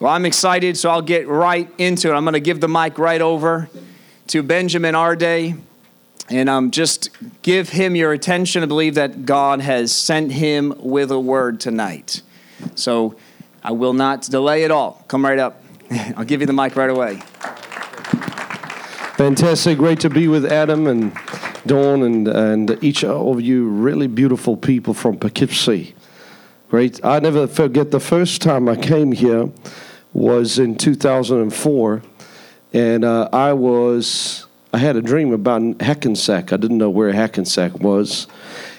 Well, I'm excited, so I'll get right into it. I'm going to give the mic right over to Benjamin Arday and um, just give him your attention. I believe that God has sent him with a word tonight. So I will not delay at all. Come right up. I'll give you the mic right away. Fantastic. Great to be with Adam and Dawn and, and each of you really beautiful people from Poughkeepsie. Great. I never forget the first time I came here was in 2004, and uh, I was I had a dream about Hackensack. I didn't know where Hackensack was,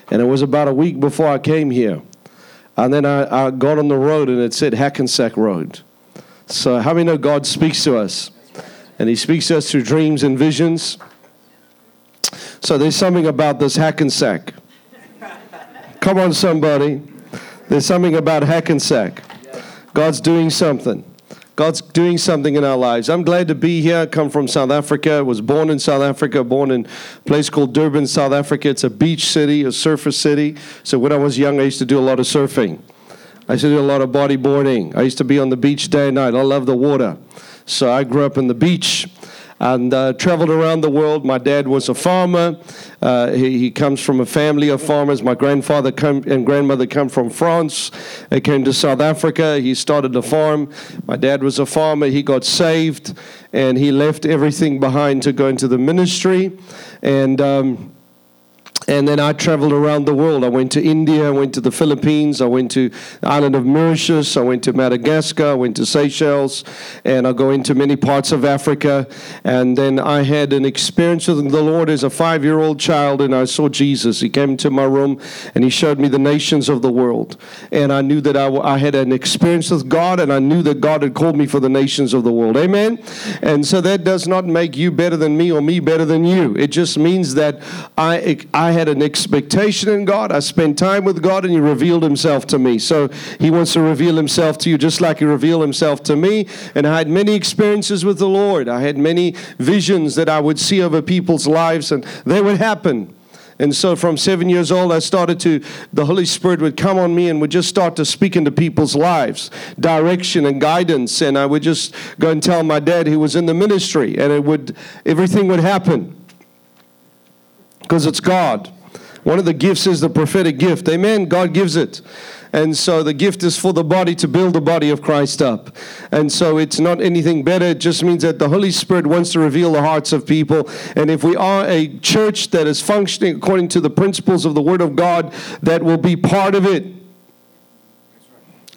and it was about a week before I came here, and then I, I got on the road and it said Hackensack Road. So how many know God speaks to us, and He speaks to us through dreams and visions. So there's something about this Hackensack. Come on, somebody. There's something about Hackensack. God's doing something. God's doing something in our lives. I'm glad to be here. I come from South Africa. Was born in South Africa. Born in a place called Durban, South Africa. It's a beach city, a surfer city. So when I was young, I used to do a lot of surfing. I used to do a lot of bodyboarding. I used to be on the beach day and night. I love the water. So I grew up in the beach and uh, traveled around the world. My dad was a farmer. Uh, he, he, comes from a family of farmers. My grandfather come, and grandmother come from France. They came to South Africa. He started a farm. My dad was a farmer. He got saved, and he left everything behind to go into the ministry. And um, and then I traveled around the world. I went to India, I went to the Philippines, I went to the island of Mauritius, I went to Madagascar, I went to Seychelles, and I go into many parts of Africa. And then I had an experience with the Lord as a five year old child, and I saw Jesus. He came to my room and he showed me the nations of the world. And I knew that I, I had an experience with God, and I knew that God had called me for the nations of the world. Amen? And so that does not make you better than me or me better than you. It just means that I, I I had an expectation in God. I spent time with God and He revealed Himself to me. So He wants to reveal Himself to you just like He revealed Himself to me. And I had many experiences with the Lord. I had many visions that I would see over people's lives and they would happen. And so from seven years old, I started to, the Holy Spirit would come on me and would just start to speak into people's lives, direction and guidance. And I would just go and tell my dad he was in the ministry, and it would, everything would happen because it's God. One of the gifts is the prophetic gift. Amen. God gives it. And so the gift is for the body to build the body of Christ up. And so it's not anything better. It just means that the Holy Spirit wants to reveal the hearts of people. And if we are a church that is functioning according to the principles of the Word of God, that will be part of it.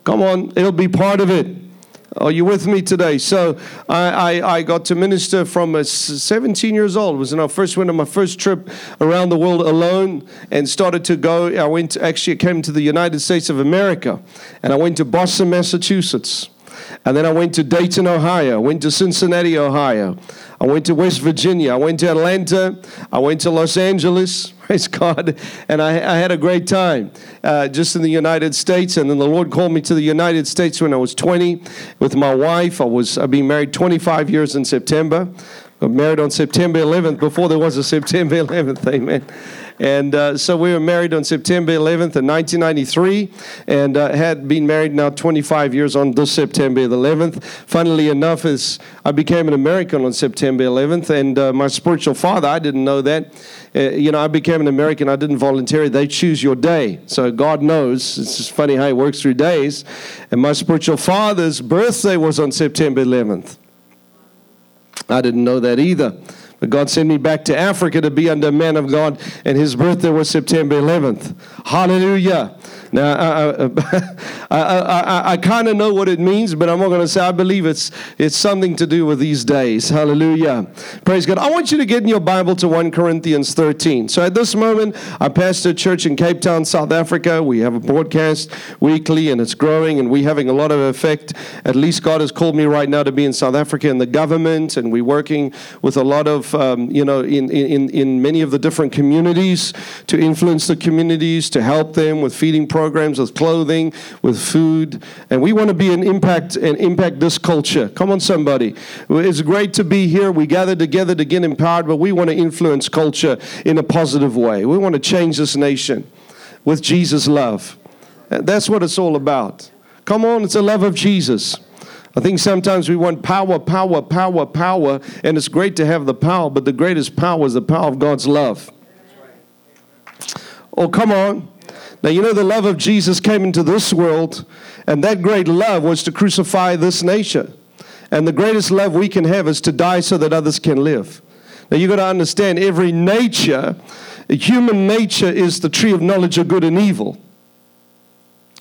Come on, it'll be part of it. Are you with me today? So I, I, I, got to minister from 17 years old. It was when I first went on my first trip around the world alone and started to go. I went actually came to the United States of America and I went to Boston, Massachusetts. And then I went to Dayton, Ohio. I went to Cincinnati, Ohio. I went to West Virginia. I went to Atlanta. I went to Los Angeles. Praise God. And I, I had a great time uh, just in the United States. And then the Lord called me to the United States when I was 20 with my wife. I was I've been married 25 years in September. I married on September 11th before there was a September 11th. Amen. And uh, so we were married on September 11th in 1993 and uh, had been married now 25 years on this September 11th. Funnily enough, is I became an American on September 11th, and uh, my spiritual father, I didn't know that. Uh, you know, I became an American. I didn't volunteer. They choose your day. So God knows. It's just funny how He works through days. And my spiritual father's birthday was on September 11th. I didn't know that either. But God sent me back to Africa to be under man of God, and his birthday was September 11th. Hallelujah. Now, I, I, I, I kind of know what it means, but I'm not going to say I believe it's, it's something to do with these days. Hallelujah. Praise God. I want you to get in your Bible to 1 Corinthians 13. So at this moment, I pastor a church in Cape Town, South Africa. We have a broadcast weekly, and it's growing, and we're having a lot of effect. At least God has called me right now to be in South Africa in the government, and we're working with a lot of, um, you know, in, in, in many of the different communities to influence the communities, to help them with feeding programs with clothing, with food, and we want to be an impact and impact this culture. Come on, somebody. It's great to be here. We gather together to get empowered, but we want to influence culture in a positive way. We want to change this nation with Jesus' love. That's what it's all about. Come on, it's the love of Jesus. I think sometimes we want power, power, power, power, and it's great to have the power, but the greatest power is the power of God's love. Oh, come on. Now, you know, the love of Jesus came into this world, and that great love was to crucify this nature. And the greatest love we can have is to die so that others can live. Now, you've got to understand every nature, human nature is the tree of knowledge of good and evil.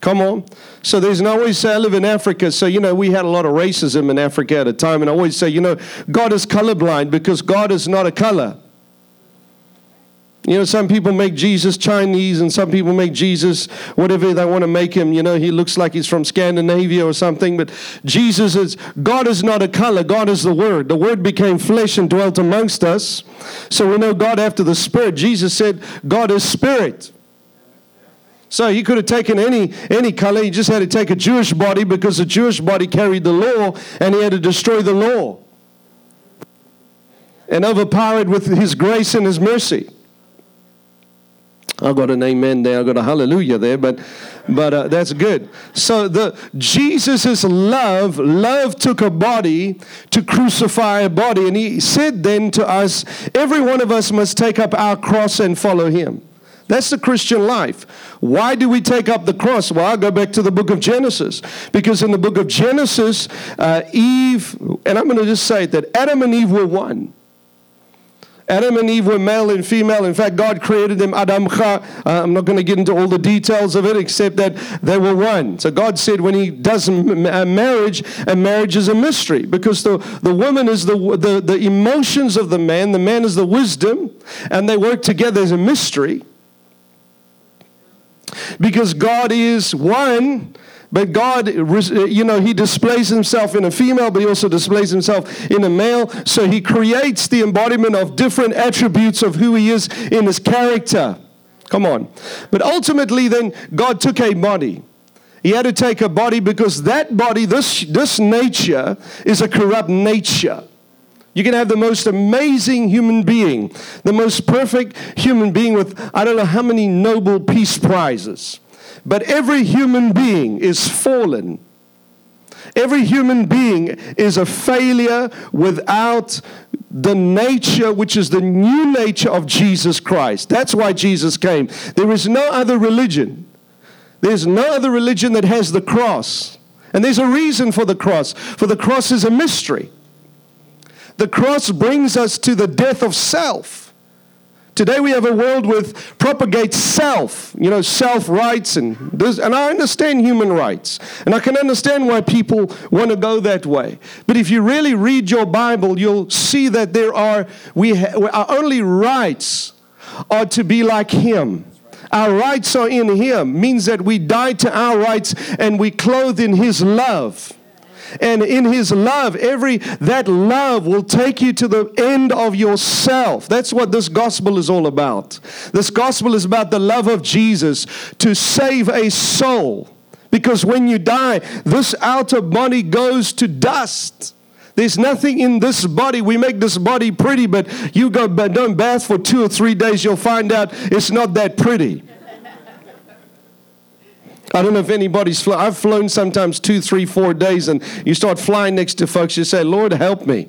Come on. So there's no always say I live in Africa. So you know we had a lot of racism in Africa at a time, and I always say you know God is colorblind because God is not a color. You know, some people make Jesus Chinese and some people make Jesus whatever they want to make him. You know, he looks like he's from Scandinavia or something. But Jesus is, God is not a color, God is the Word. The Word became flesh and dwelt amongst us. So we know God after the Spirit. Jesus said, God is Spirit. So he could have taken any, any color. He just had to take a Jewish body because the Jewish body carried the law and he had to destroy the law and overpower it with his grace and his mercy. I got an amen there. I got a hallelujah there, but but uh, that's good. So the Jesus's love, love took a body to crucify a body, and he said then to us, every one of us must take up our cross and follow him. That's the Christian life. Why do we take up the cross? Well, I'll go back to the book of Genesis. Because in the book of Genesis, uh, Eve, and I'm going to just say that Adam and Eve were one. Adam and Eve were male and female. In fact, God created them Adam Uh, I'm not going to get into all the details of it, except that they were one. So God said when He does marriage, a marriage is a mystery because the, the woman is the, the, the emotions of the man, the man is the wisdom, and they work together as a mystery. Because God is one, but God, uh, you know, He displays Himself in a female, but He also displays Himself in a male. So He creates the embodiment of different attributes of who He is in His character. Come on. But ultimately, then, God took a body. He had to take a body because that body, this, this nature, is a corrupt nature. You can have the most amazing human being, the most perfect human being with I don't know how many Nobel Peace Prizes. But every human being is fallen. Every human being is a failure without the nature, which is the new nature of Jesus Christ. That's why Jesus came. There is no other religion. There's no other religion that has the cross. And there's a reason for the cross, for the cross is a mystery. The cross brings us to the death of self. Today we have a world with propagates self, you know, self rights and this, and I understand human rights. And I can understand why people want to go that way. But if you really read your Bible, you'll see that there are we ha, our only rights are to be like him. Our rights are in him means that we die to our rights and we clothe in his love and in his love every that love will take you to the end of yourself that's what this gospel is all about this gospel is about the love of jesus to save a soul because when you die this outer body goes to dust there's nothing in this body. We make this body pretty, but you go don't bath for two or three days, you'll find out it's not that pretty. I don't know if anybody's flown. I've flown sometimes two, three, four days, and you start flying next to folks, you say, Lord, help me.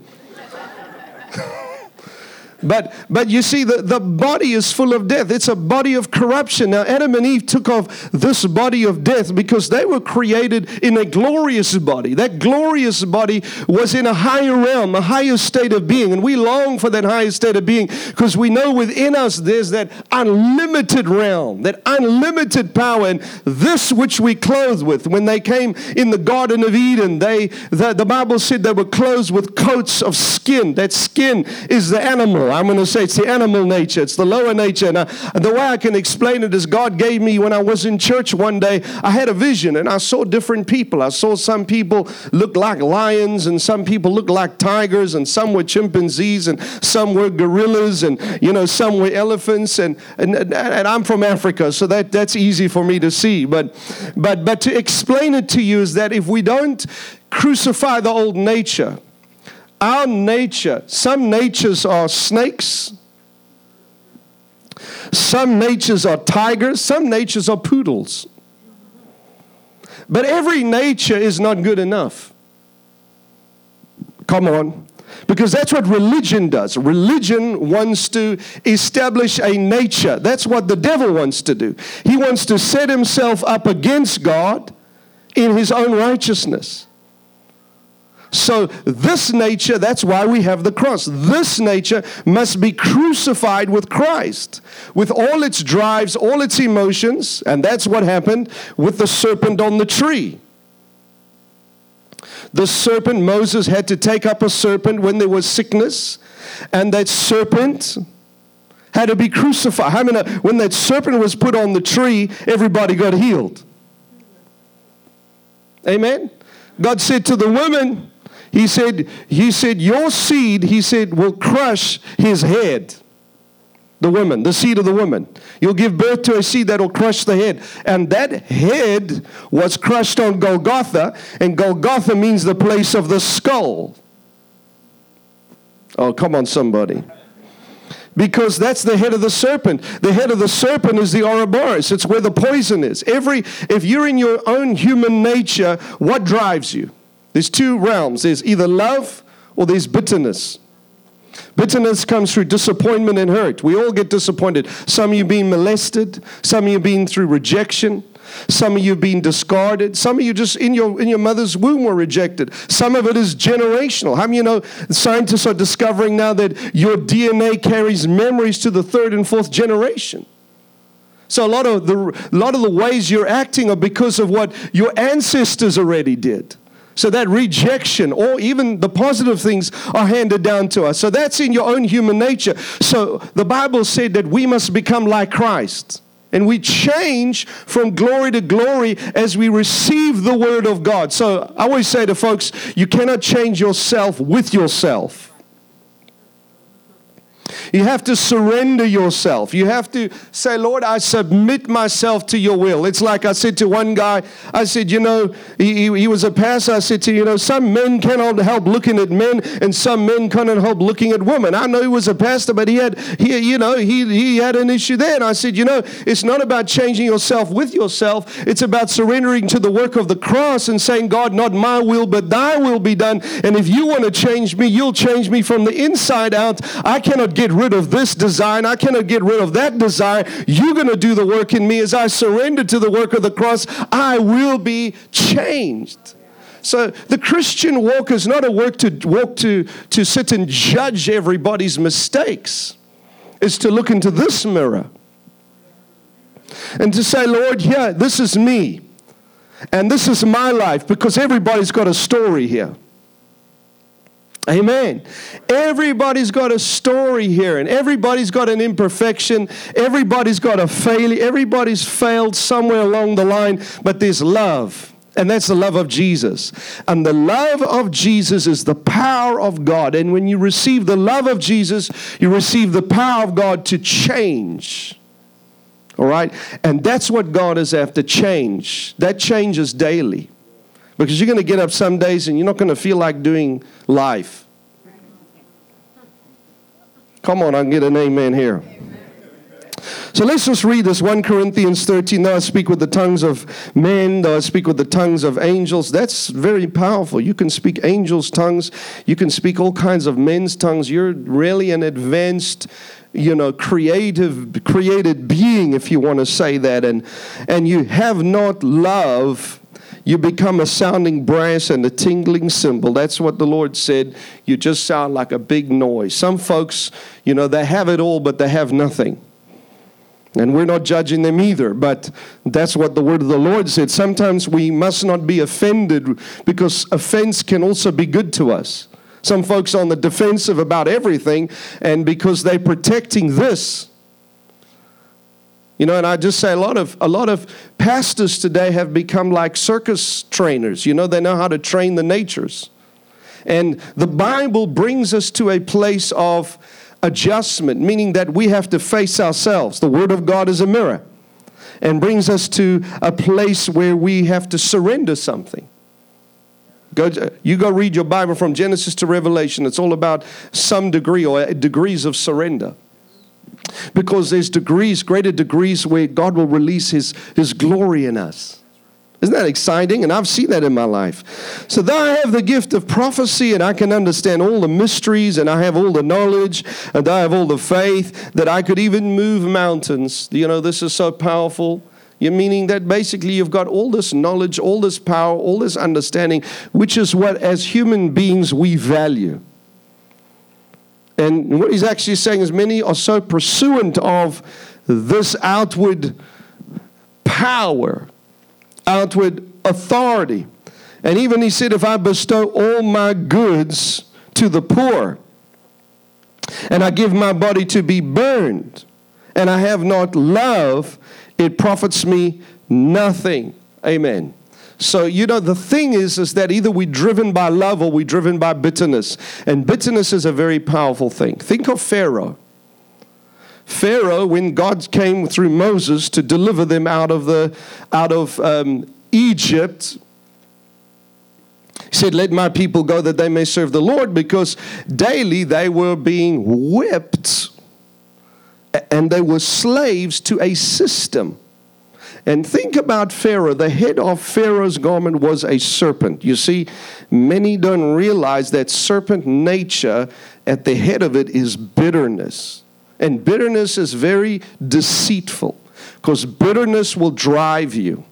But, but you see, the, the body is full of death. It's a body of corruption. Now, Adam and Eve took off this body of death because they were created in a glorious body. That glorious body was in a higher realm, a higher state of being. And we long for that higher state of being because we know within us there's that unlimited realm, that unlimited power. And this which we clothe with, when they came in the Garden of Eden, they, the, the Bible said they were clothed with coats of skin. That skin is the animal. I'm going to say it's the animal nature, it's the lower nature. And, I, the way I can explain it is God gave me when I was in church one day, I had a vision and I saw different people. I saw some people look like lions and some people look like tigers and some were chimpanzees and some were gorillas and, you know, some were elephants. And, and, and I'm from Africa, so that, that's easy for me to see. But, but, but to explain it to you is that if we don't crucify the old nature, our nature, some natures are snakes, some natures are tigers, some natures are poodles. But every nature is not good enough. Come on. Because that's what religion does. Religion wants to establish a nature. That's what the devil wants to do. He wants to set himself up against God in his own righteousness. So, this nature, that's why we have the cross. This nature must be crucified with Christ, with all its drives, all its emotions, and that's what happened with the serpent on the tree. The serpent, Moses had to take up a serpent when there was sickness, and that serpent had to be crucified. I mean, when that serpent was put on the tree, everybody got healed. Amen. God said to the woman, he said, he said, your seed, he said, will crush his head. The woman, the seed of the woman. You'll give birth to a seed that will crush the head. And that head was crushed on Golgotha, and Golgotha means the place of the skull. Oh, come on, somebody because that's the head of the serpent. The head of the serpent is the Ouroboros. It's where the poison is. Every if you're in your own human nature, what drives you? There's two realms there's either love or there's bitterness. Bitterness comes through disappointment and hurt. We all get disappointed. Some of you being molested, some of you being through rejection, some of you being discarded, some of you just in your in your mother's womb were rejected. Some of it is generational. How many you know scientists are discovering now that your DNA carries memories to the third and fourth generation? So a lot of the a lot of the ways you're acting are because of what your ancestors already did. So that rejection or even the positive things are handed down to us. So that's in your own human nature. So the Bible said that we must become like Christ. And we change from glory to glory as we receive the word of God. So I always say to folks, you cannot change yourself with yourself. You have to surrender yourself. You have to say, Lord, I submit myself to your will. It's like I said to one guy, I said, you know, he, he was a pastor. I said to you know, some men cannot help looking at men and some men cannot help looking at women. I know he was a pastor, but he had, he, you know, he, he had an issue there. And I said, you know, it's not about changing yourself with yourself. It's about surrendering to the work of the cross and saying, God, not my will, but thy will be done. And if you want to change me, you'll change me from the inside out. I cannot get rid of this design. I cannot get rid of that desire. You're going to do the work in me. As I surrender to the work of the cross, I will be changed. So the Christian walk is not a work to walk to, to sit and judge everybody's mistakes. It's to look into this mirror and to say, Lord, yeah, this is me. And this is my life because everybody's got a story here. Amen. Everybody's got a story here, and everybody's got an imperfection. Everybody's got a failure. Everybody's failed somewhere along the line, but there's love. And that's the love of Jesus. And the love of Jesus is the power of God. And when you receive the love of Jesus, you receive the power of God to change. All right? And that's what God is after change. That changes daily. Because you're going to get up some days and you're not going to feel like doing life. Come on, I can get an amen here. So let's just read this 1 Corinthians 13. Though I speak with the tongues of men, though I speak with the tongues of angels, that's very powerful. You can speak angels' tongues, you can speak all kinds of men's tongues. You're really an advanced you know creative created being if you want to say that and and you have not love you become a sounding brass and a tingling cymbal. That's what the Lord said. You just sound like a big noise. Some folks, you know, they have it all, but they have nothing. And we're not judging them either, but that's what the word of the Lord said. Sometimes we must not be offended because offense can also be good to us. Some folks on the defensive about everything, and because they're protecting this, you know, and I just say a lot of a lot of pastors today have become like circus trainers. You know, they know how to train the natures. And the Bible brings us to a place of adjustment, meaning that we have to face ourselves. The Word of God is a mirror and brings us to a place where we have to surrender something. Go, you go read your Bible from Genesis to Revelation. It's all about some degree or uh, degrees of surrender because there's degrees, greater degrees where God will release his, his glory in us. Isn't that exciting? And I've seen that in my life. So though I have the gift of prophecy and I can understand all the mysteries and I have all the knowledge and I have all the faith that I could even move mountains. You know, this is so powerful. You're meaning that basically you've got all this knowledge, all this power, all this understanding, which is what as human beings we value. And what he's actually saying is many are so pursuant of this outward power, outward authority. And even he said, if I bestow all my goods to the poor, and I give my body to be burned, and I have not love, it profits me nothing. Amen. So, you know, the thing is, is that either we're driven by love or we're driven by bitterness. And bitterness is a very powerful thing. Think of Pharaoh. Pharaoh, when God came through Moses to deliver them out of, the, out of um, Egypt, he said, Let my people go that they may serve the Lord, because daily they were being whipped and they were slaves to a system. And think about Pharaoh. The head of Pharaoh's garment was a serpent. You see, many don't realize that serpent nature at the head of it is bitterness. And bitterness is very deceitful because bitterness will drive you.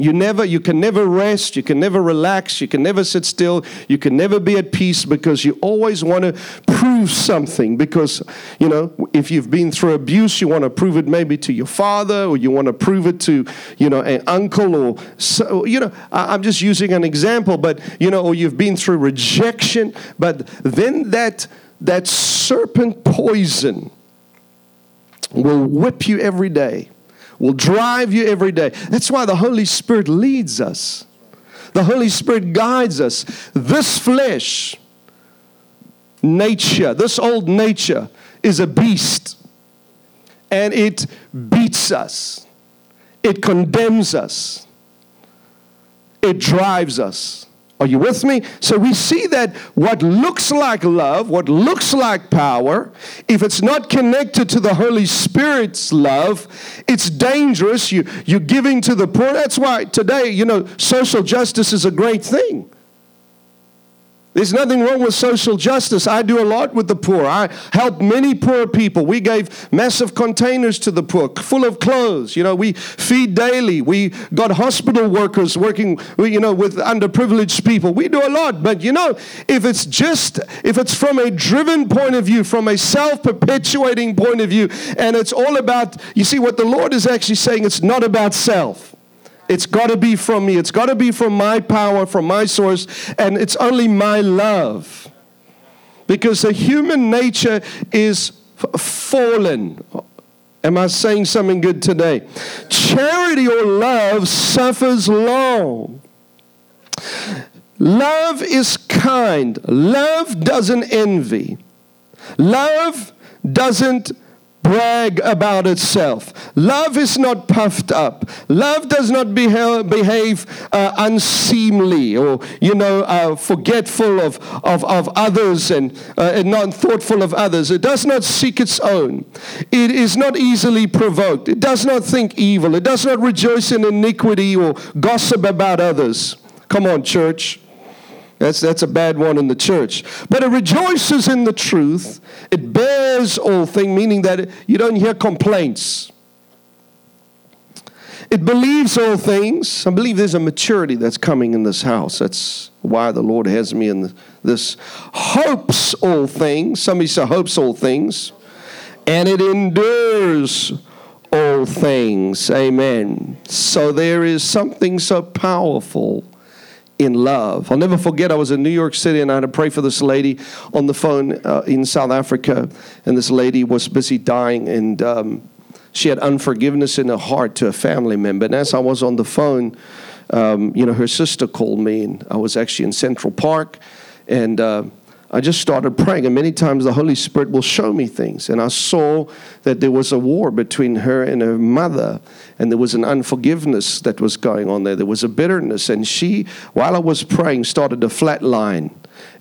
You never, you can never rest, you can never relax, you can never sit still, you can never be at peace because you always want to prove something. Because, you know, if you've been through abuse, you want to prove it maybe to your father or you want to prove it to, you know, an uncle or, so, you know, I'm just using an example, but, you know, or you've been through rejection, but then that, that serpent poison will whip you every day will drive you every day. That's why the Holy Spirit leads us. The Holy Spirit guides us. This flesh, nature, this old nature is a beast. And it beats us, it condemns us, it drives us. Are you with me? So we see that what looks like love, what looks like power, if it's not connected to the Holy Spirit's love, it's dangerous. You, you're giving to the poor. That's why today, you know, social justice is a great thing. There's nothing wrong with social justice. I do a lot with the poor. I help many poor people. We gave massive containers to the poor, full of clothes. You know, we feed daily. We got hospital workers working, you know, with underprivileged people. We do a lot. But you know, if it's just, if it's from a driven point of view, from a self-perpetuating point of view, and it's all about, you see, what the Lord is actually saying, it's not about self. It's got to be from me. It's got to be from my power, from my source, and it's only my love. Because the human nature is fallen. Am I saying something good today? Charity or love suffers long. Love is kind. Love doesn't envy. Love doesn't brag about itself. Love is not puffed up. Love does not behave, behave uh, unseemly or, you know, uh, forgetful of, of, of others and, uh, and not thoughtful of others. It does not seek its own. It is not easily provoked. It does not think evil. It does not rejoice in iniquity or gossip about others. Come on, church. That's, that's a bad one in the church. But it rejoices in the truth. It bears all things, meaning that you don't hear complaints. It believes all things. I believe there's a maturity that's coming in this house. That's why the Lord has me in this. Hopes all things. Somebody say, hopes all things. And it endures all things. Amen. So there is something so powerful in love. I'll never forget, I was in New York City and I had to pray for this lady on the phone uh, in South Africa. And this lady was busy dying and um, she had unforgiveness in her heart to a family member. And as I was on the phone, um, you know, her sister called me and I was actually in Central Park. And uh, I just started praying, and many times the Holy Spirit will show me things. And I saw that there was a war between her and her mother, and there was an unforgiveness that was going on there. There was a bitterness, and she, while I was praying, started to flatline.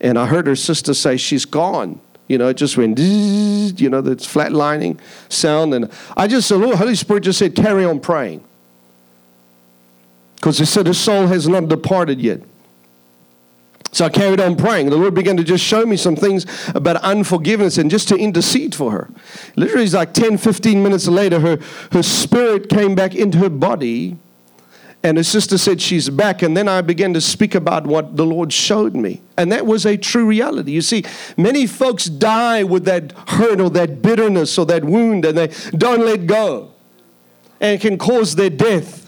And I heard her sister say, She's gone. You know, it just went, you know, that flatlining sound. And I just, the Holy Spirit just said, Carry on praying. because he said his soul has not departed yet. So I carried on praying. The Lord began to just show me some things about unforgiveness and just to intercede for her. Literally, it's like 10, 15 minutes later, her, her spirit came back into her body, and her sister said she's back. And then I began to speak about what the Lord showed me. And that was a true reality. You see, many folks die with that hurt or that bitterness or that wound, and they don't let go. And it can cause their death.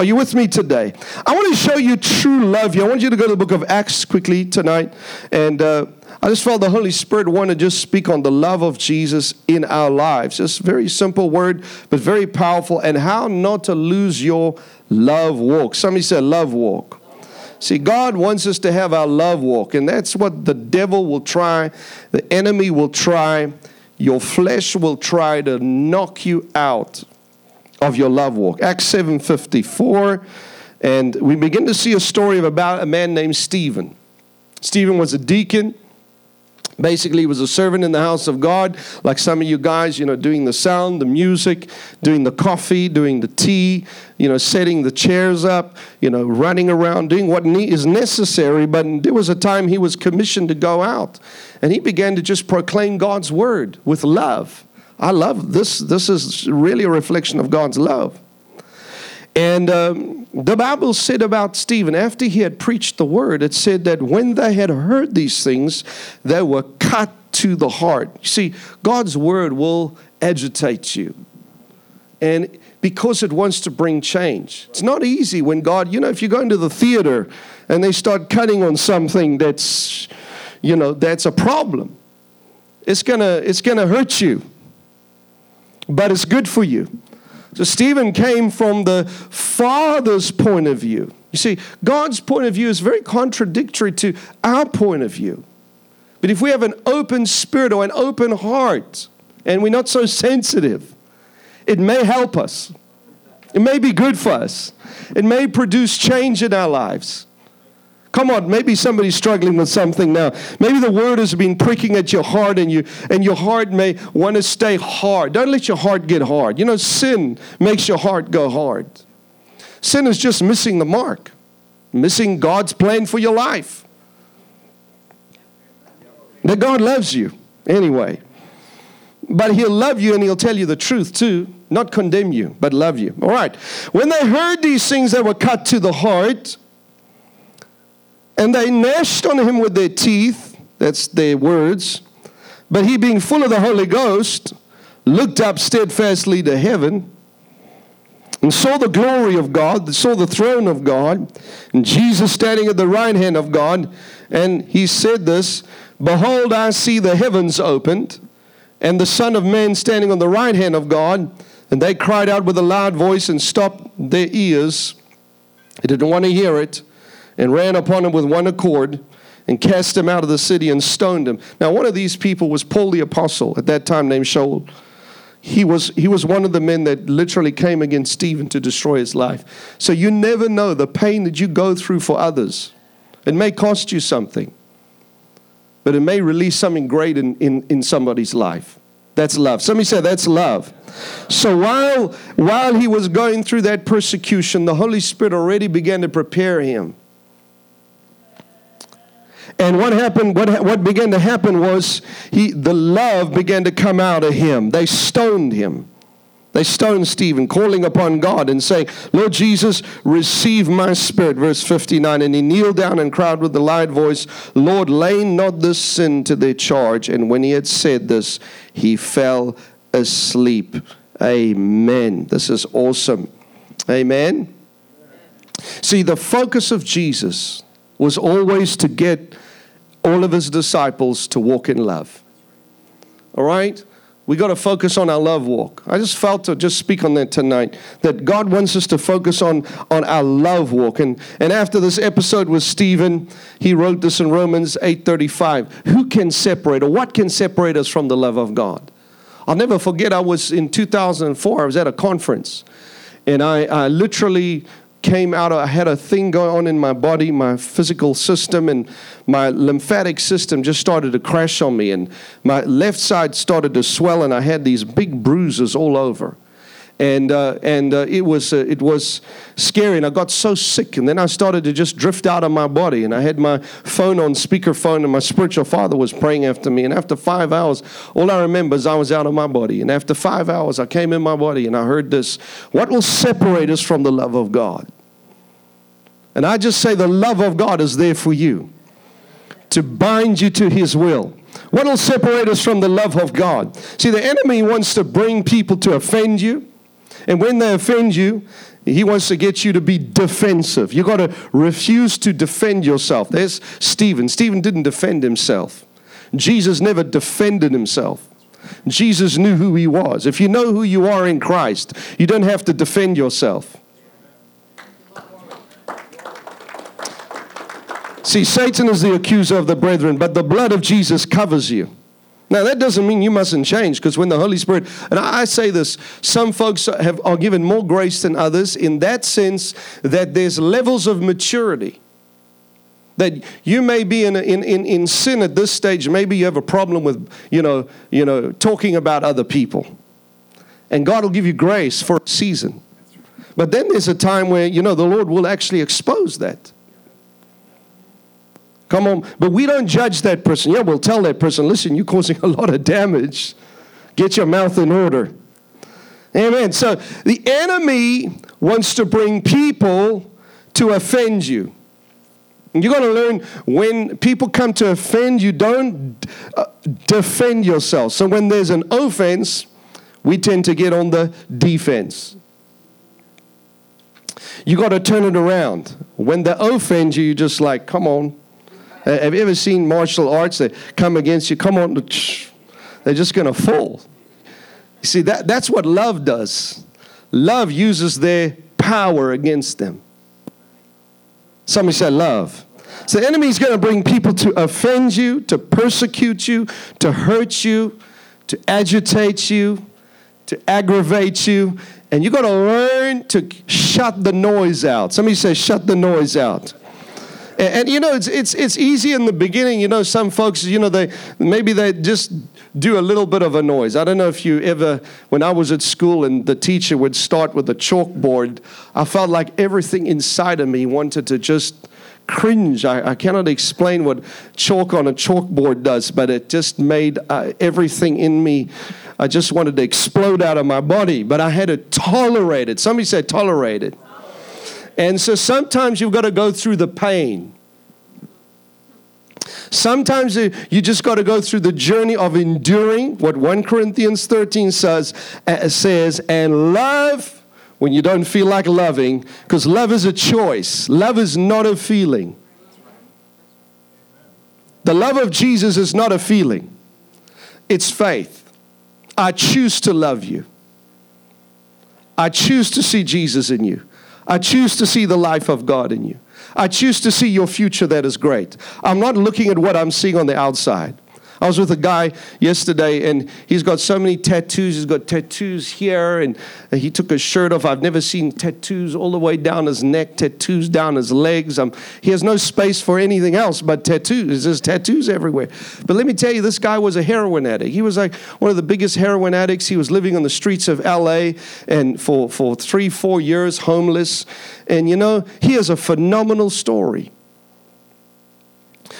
Are you with me today? I want to show you true love here. I want you to go to the book of Acts quickly tonight. And uh, I just felt the Holy Spirit want to just speak on the love of Jesus in our lives. Just a very simple word, but very powerful. And how not to lose your love walk. Somebody said love walk. See, God wants us to have our love walk, and that's what the devil will try, the enemy will try, your flesh will try to knock you out of your love walk. Acts 7:54 and we begin to see a story of about a man named Stephen. Stephen was a deacon. Basically, he was a servant in the house of God, like some of you guys, you know, doing the sound, the music, doing the coffee, doing the tea, you know, setting the chairs up, you know, running around, doing what is necessary. But there was a time he was commissioned to go out, and he began to just proclaim God's word with love. I love this. This is really a reflection of God's love. And um, the Bible said about Stephen, after he had preached the word, it said that when they had heard these things, they were cut to the heart. You see, God's word will agitate you. And because it wants to bring change. It's not easy when God, you know, if you go into the theater and they start cutting on something that's, you know, that's a problem, it's gonna, it's gonna hurt you but it's good for you. So Stephen came from the Father's point of view. You see, God's point of view is very contradictory to our point of view. But if we have an open spirit or an open heart, and we're not so sensitive, it may help us. It may be good for us. It may produce change in our lives. Come on, maybe somebody's struggling with something now. Maybe the word has been pricking at your heart and you and your heart may want to stay hard. Don't let your heart get hard. You know, sin makes your heart go hard. Sin is just missing the mark, missing God's plan for your life. That God loves you anyway. But he'll love you and he'll tell you the truth too, not condemn you, but love you. All right. When they heard these things that were cut to the heart, and they gnashed on him with their teeth, that's their words. But he, being full of the Holy Ghost, looked up steadfastly to heaven and saw the glory of God, saw the throne of God, and Jesus standing at the right hand of God. And he said this Behold, I see the heavens opened, and the Son of Man standing on the right hand of God. And they cried out with a loud voice and stopped their ears. They didn't want to hear it and ran upon him with one accord and cast him out of the city and stoned him. Now, one of these people was Paul the Apostle, at that time named Shaul. He was, he was one of the men that literally came against Stephen to destroy his life. So you never know the pain that you go through for others. It may cost you something, but it may release something great in, in, in somebody's life. That's love. Somebody said that's love. So while, while he was going through that persecution, the Holy Spirit already began to prepare him and what happened, what, what began to happen was he, the love began to come out of him. They stoned him. They stoned Stephen, calling upon God and saying, Lord Jesus, receive my spirit. Verse 59. And he kneeled down and cried with a loud voice, Lord, lay not this sin to their charge. And when he had said this, he fell asleep. Amen. This is awesome. Amen. See, the focus of Jesus was always to get all of his disciples to walk in love. All right? We got to focus on our love walk. I just felt to just speak on that tonight that God wants us to focus on, on our love walk. And, and after this episode with Stephen, he wrote this in Romans 8:35. Who can separate or what can separate us from the love of God? I'll never forget, I was in 2004, I was at a conference, and I, I literally came out, I had a thing going on in my body, my physical system, and my lymphatic system just started to crash on me. And my left side started to swell, and I had these big bruises all over. And uh, and uh, it was uh, it was scary, and I got so sick, and then I started to just drift out of my body, and I had my phone on speakerphone, and my spiritual father was praying after me, and after five hours, all I remember is I was out of my body, and after five hours, I came in my body, and I heard this: "What will separate us from the love of God?" And I just say the love of God is there for you to bind you to His will. What will separate us from the love of God? See, the enemy wants to bring people to offend you. And when they offend you, he wants to get you to be defensive. You've got to refuse to defend yourself. There's Stephen. Stephen didn't defend himself. Jesus never defended himself. Jesus knew who he was. If you know who you are in Christ, you don't have to defend yourself. See, Satan is the accuser of the brethren, but the blood of Jesus covers you. Now, that doesn't mean you mustn't change because when the Holy Spirit, and I say this, some folks have, are given more grace than others in that sense that there's levels of maturity. That you may be in, in, in, in sin at this stage, maybe you have a problem with, you know, you know, talking about other people. And God will give you grace for a season. But then there's a time where, you know, the Lord will actually expose that. Come on. But we don't judge that person. Yeah, we'll tell that person, listen, you're causing a lot of damage. Get your mouth in order. Amen. So the enemy wants to bring people to offend you. You're going to learn when people come to offend you, don't uh, defend yourself. So when there's an offense, we tend to get on the defense. You got to turn it around. When they offend you, you're just like, come on, Uh, have you ever seen martial arts that come against you? Come on, they're just going to fall. You see, that, that's what love does. Love uses their power against them. Somebody said love. So the enemy is going to bring people to offend you, to persecute you, to hurt you, to agitate you, to aggravate you. And you've got to learn to shut the noise out. Somebody says, shut the noise out. And, and, you know, it's, it's, it's easy in the beginning. You know, some folks, you know, they maybe they just do a little bit of a noise. I don't know if you ever, when I was at school and the teacher would start with a chalkboard, I felt like everything inside of me wanted to just cringe. I, I cannot explain what chalk on a chalkboard does, but it just made uh, everything in me. I just wanted to explode out of my body, but I had to tolerate it. Somebody said tolerate it. And so sometimes you've got to go through the pain. Sometimes you just got to go through the journey of enduring what 1 Corinthians 13 says, uh, says and love when you don't feel like loving, because love is a choice. Love is not a feeling. The love of Jesus is not a feeling, it's faith. I choose to love you. I choose to see Jesus in you. I choose to see the life of God in you. I choose to see your future that is great. I'm not looking at what I'm seeing on the outside. I was with a guy yesterday, and he's got so many tattoos. He's got tattoos here, and he took his shirt off. I've never seen tattoos all the way down his neck, tattoos down his legs. Um, he has no space for anything else but tattoos. There's tattoos everywhere. But let me tell you, this guy was a heroin addict. He was like one of the biggest heroin addicts. He was living on the streets of LA and for, for three, four years, homeless. And you know, he has a phenomenal story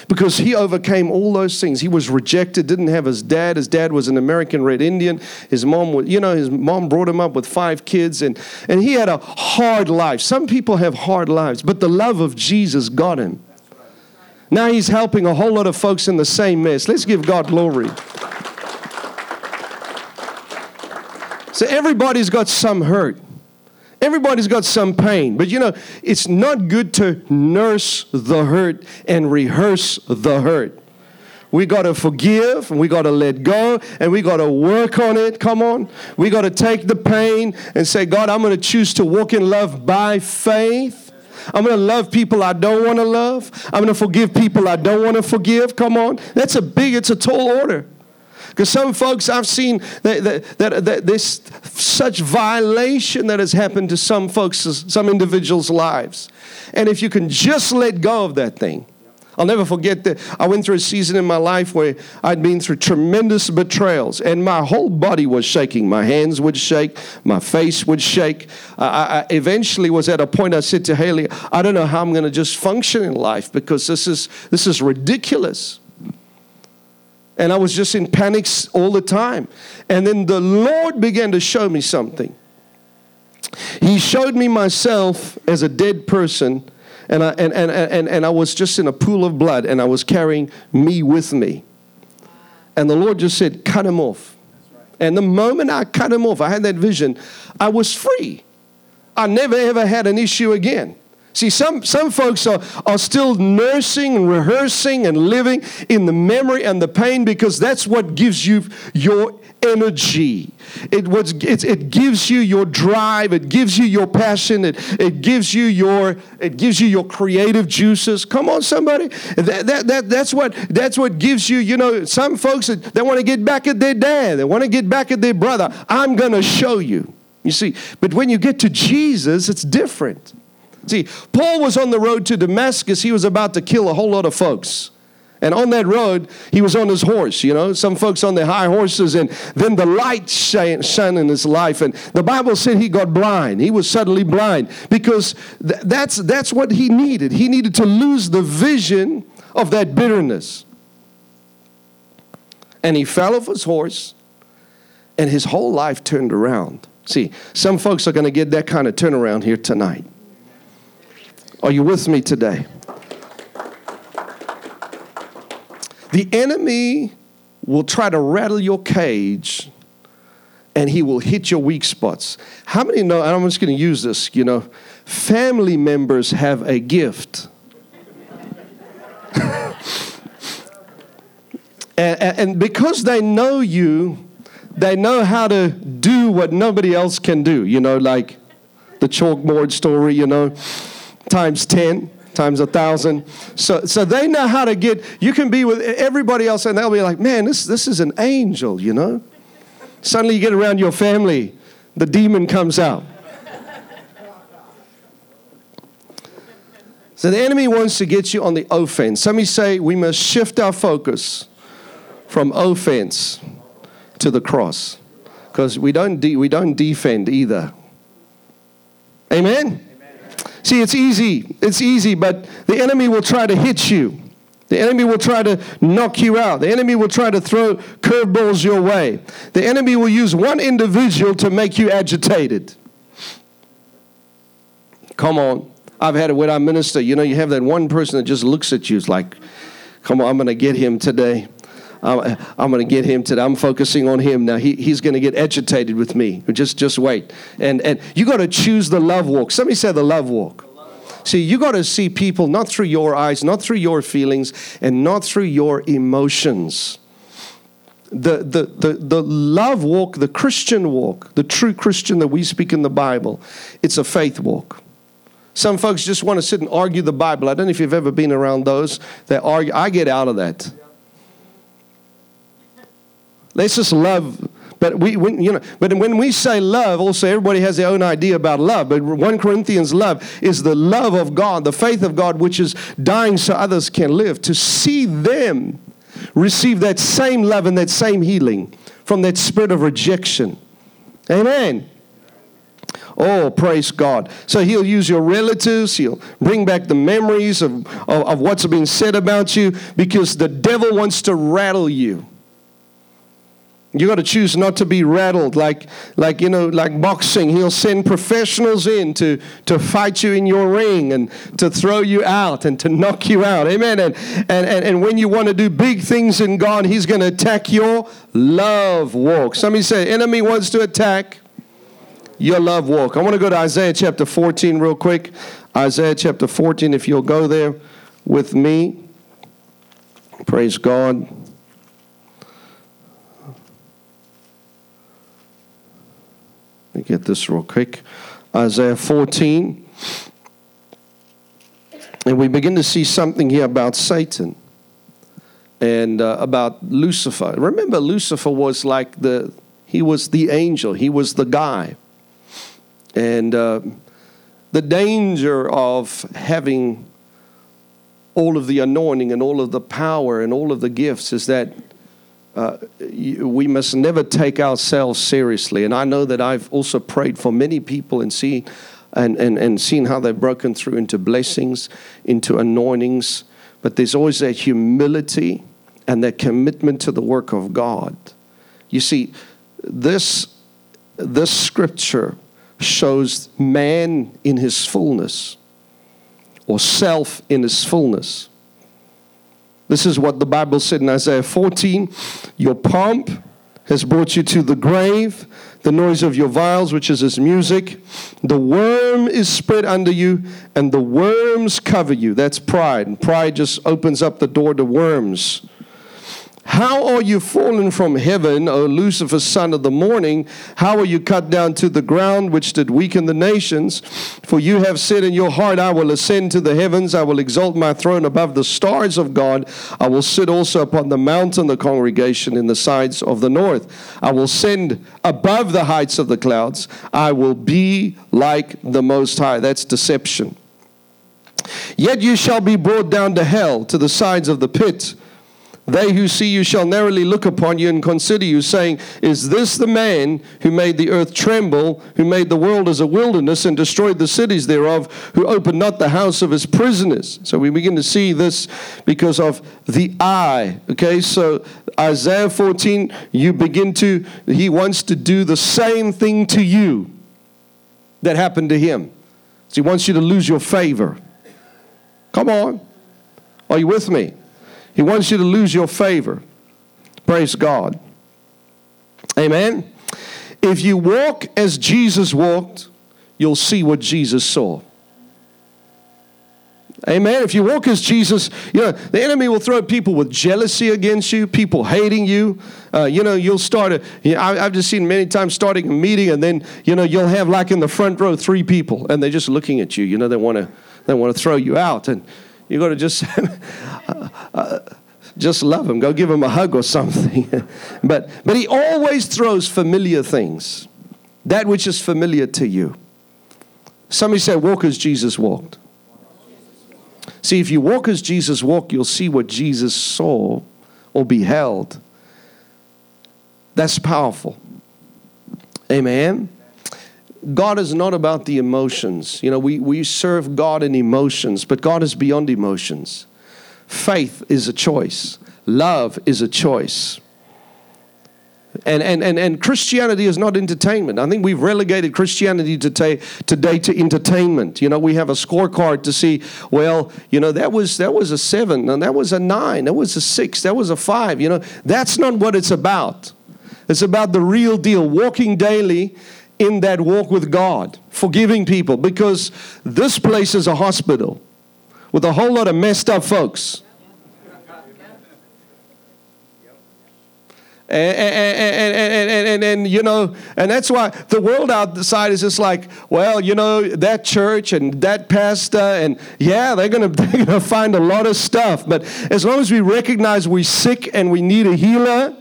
because he overcame all those things. He was rejected, didn't have his dad. His dad was an American Red Indian. His mom, was, you know, his mom brought him up with five kids, and, and he had a hard life. Some people have hard lives, but the love of Jesus got him. Now he's helping a whole lot of folks in the same mess. Let's give God glory. So everybody's got some hurt. Everybody's got some pain, but you know, it's not good to nurse the hurt and rehearse the hurt. We got to forgive and we got to let go and we got to work on it. Come on. We got to take the pain and say, God, I'm going to choose to walk in love by faith. I'm going to love people I don't want to love. I'm going to forgive people I don't want to forgive. Come on. That's a big, it's a tall order. Because some folks I've seen that, that, that, that this such violation that has happened to some folks, some individuals' lives. And if you can just let go of that thing, I'll never forget that I went through a season in my life where I'd been through tremendous betrayals, and my whole body was shaking. My hands would shake, my face would shake. I, I eventually was at a point I said to Haley, I don't know how I'm going to just function in life because this is, this is ridiculous. And I was just in panics all the time. And then the Lord began to show me something. He showed me myself as a dead person, and I, and, and, and, and I was just in a pool of blood, and I was carrying me with me. And the Lord just said, Cut him off. And the moment I cut him off, I had that vision, I was free. I never ever had an issue again. See, some, some folks are, are still nursing and rehearsing and living in the memory and the pain because that's what gives you your energy. It, was, it, it gives you your drive. It gives you your passion. It, it, gives you your, it gives you your creative juices. Come on, somebody. That, that, that, that's, what, that's what gives you, you know, some folks, they want to get back at their dad. They want to get back at their brother. I'm going to show you. You see, but when you get to Jesus, it's different. See, Paul was on the road to Damascus. He was about to kill a whole lot of folks. And on that road, he was on his horse, you know, some folks on their high horses, and then the light shone, shone in his life. And the Bible said he got blind. He was suddenly blind because th- that's, that's what he needed. He needed to lose the vision of that bitterness. And he fell off his horse, and his whole life turned around. See, some folks are going to get that kind of turnaround here tonight. Are you with me today? The enemy will try to rattle your cage and he will hit your weak spots. How many know? I'm just going to use this, you know, family members have a gift. and, and, because they know you, they know how to do what nobody else can do, you know, like the chalkboard story, you know, times 10 times a thousand. So, so they know how to get, you can be with everybody else and they'll be like, man, this, this is an angel, you know? Suddenly you get around your family, the demon comes out. So the enemy wants to get you on the offense. Somebody say we must shift our focus from offense to the cross because we don't de- we don't defend either. Amen. See, it's easy. It's easy, but the enemy will try to hit you. The enemy will try to knock you out. The enemy will try to throw curveballs your way. The enemy will use one individual to make you agitated. Come on. I've had it when I minister. You know, you have that one person that just looks at you. It's like, come on, I'm going to get him today. I'm, I'm going to get him today. I'm focusing on him now. He, he's going to get agitated with me. Just, just wait. And, and you got to choose the love walk. Somebody said the love walk. See, you got to see people not through your eyes, not through your feelings, and not through your emotions. The, the, the, the love walk, the Christian walk, the true Christian that we speak in the Bible, it's a faith walk. Some folks just want to sit and argue the Bible. I don't know if you've ever been around those that argue. I get out of that. Let's just love. But we, when, you know, but when we say love, also everybody has their own idea about love. But 1 Corinthians love is the love of God, the faith of God, which is dying so others can live. To see them receive that same love and that same healing from that spirit of rejection. Amen. Oh, praise God. So he'll use your relatives, he'll bring back the memories of, of, of what's been said about you because the devil wants to rattle you. You got to choose not to be rattled like, like you know, like boxing. He'll send professionals in to, to fight you in your ring and to throw you out and to knock you out. Amen. And, and, and, and when you want to do big things in God, He's going to attack your love walk. Somebody say, enemy wants to attack your love walk. I want to go to Isaiah chapter 14 real quick. Isaiah chapter 14, if you'll go there with me. Praise God. Let me get this real quick. Isaiah 14. And we begin to see something here about Satan and uh, about Lucifer. Remember, Lucifer was like the, he was the angel, he was the guy. And uh, the danger of having all of the anointing and all of the power and all of the gifts is that uh, we must never take ourselves seriously. And I know that I've also prayed for many people and seen and, and, and seen how they've broken through into blessings, into anointings. But there's always that humility and that commitment to the work of God. You see, this, this scripture shows man in his fullness or self in his fullness. This is what the Bible said in Isaiah 14 Your pomp has brought you to the grave, the noise of your viols, which is his music. The worm is spread under you, and the worms cover you. That's pride. And pride just opens up the door to worms. How are you fallen from heaven, O Lucifer, son of the morning? How are you cut down to the ground, which did weaken the nations? For you have said in your heart, I will ascend to the heavens, I will exalt my throne above the stars of God. I will sit also upon the mountain, the congregation in the sides of the north. I will send above the heights of the clouds. I will be like the Most High. That's deception. Yet you shall be brought down to hell, to the sides of the pit. They who see you shall narrowly look upon you and consider you, saying, Is this the man who made the earth tremble, who made the world as a wilderness and destroyed the cities thereof, who opened not the house of his prisoners? So we begin to see this because of the eye. Okay, so Isaiah 14, you begin to, he wants to do the same thing to you that happened to him. So he wants you to lose your favor. Come on. Are you with me? He wants you to lose your favor. Praise God. Amen. If you walk as Jesus walked, you'll see what Jesus saw. Amen. If you walk as Jesus, you know, the enemy will throw people with jealousy against you, people hating you. Uh, you know, you'll start a, you know, I, I've just seen many times starting a meeting and then, you know, you'll have like in the front row three people and they're just looking at you. You know, they want to, they want to throw you out. And, you got to just uh, just love him. Go give him a hug or something. but but he always throws familiar things, that which is familiar to you. Somebody said, "Walk as Jesus walked." See, if you walk as Jesus walked, you'll see what Jesus saw or beheld. That's powerful. Amen. God is not about the emotions. You know, we, we serve God in emotions, but God is beyond emotions. Faith is a choice, love is a choice. And, and, and, and Christianity is not entertainment. I think we've relegated Christianity today, today to entertainment. You know, we have a scorecard to see, well, you know, that was, that was a seven, and that was a nine, that was a six, that was a five. You know, that's not what it's about. It's about the real deal, walking daily in that walk with God, forgiving people, because this place is a hospital with a whole lot of messed up folks. And, and, and, and, and, and, you know, and that's why the world outside is just like, well, you know, that church and that pastor, and yeah, they're gonna they're gonna find a lot of stuff. But as long as we recognize we're sick and we need a healer,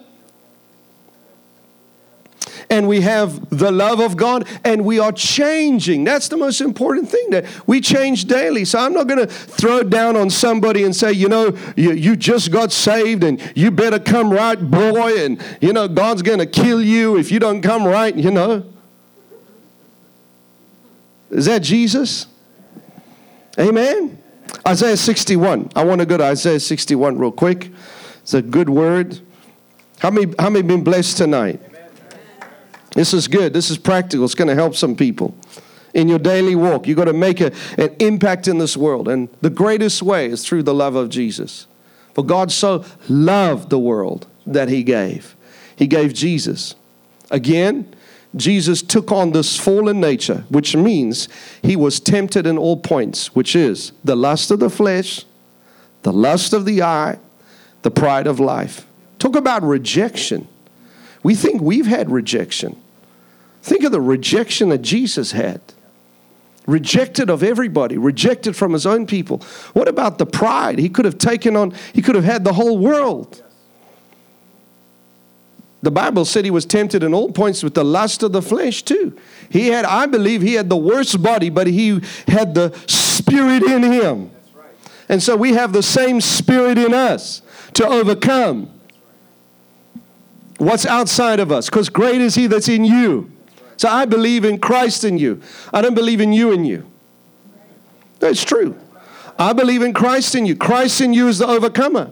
and we have the love of God and we are changing. That's the most important thing that we change daily. So I'm not going to throw down on somebody and say, you know, you, you just got saved and you better come right, boy, and you know, God's going to kill you if you don't come right, you know. Is that Jesus? Amen. Isaiah 61. I want to go to Isaiah 61 real quick. It's a good word. How many, how many been blessed tonight? This is good. This is practical. It's going to help some people. In your daily walk, you've got to make a, an impact in this world. And the greatest way is through the love of Jesus. For God so loved the world that He gave. He gave Jesus. Again, Jesus took on this fallen nature, which means He was tempted in all points, which is the lust of the flesh, the lust of the eye, the pride of life. Talk about rejection. We think we've had rejection. Think of the rejection that Jesus had. Rejected of everybody, rejected from his own people. What about the pride? He could have taken on, he could have had the whole world. The Bible said he was tempted in all points with the lust of the flesh, too. He had, I believe, he had the worst body, but he had the spirit in him. And so we have the same spirit in us to overcome what's outside of us, because great is He that's in you. So I believe in Christ in you. I don't believe in you in you. That's true. I believe in Christ in you. Christ in you is the overcomer.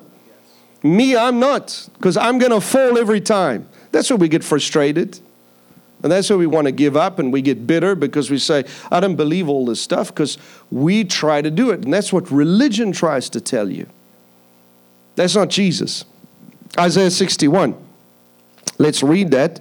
Me, I'm not, because I'm going to fall every time. That's where we get frustrated. And that's where we want to give up and we get bitter because we say, I don't believe all this stuff because we try to do it. And that's what religion tries to tell you. That's not Jesus. Isaiah 61. Let's read that.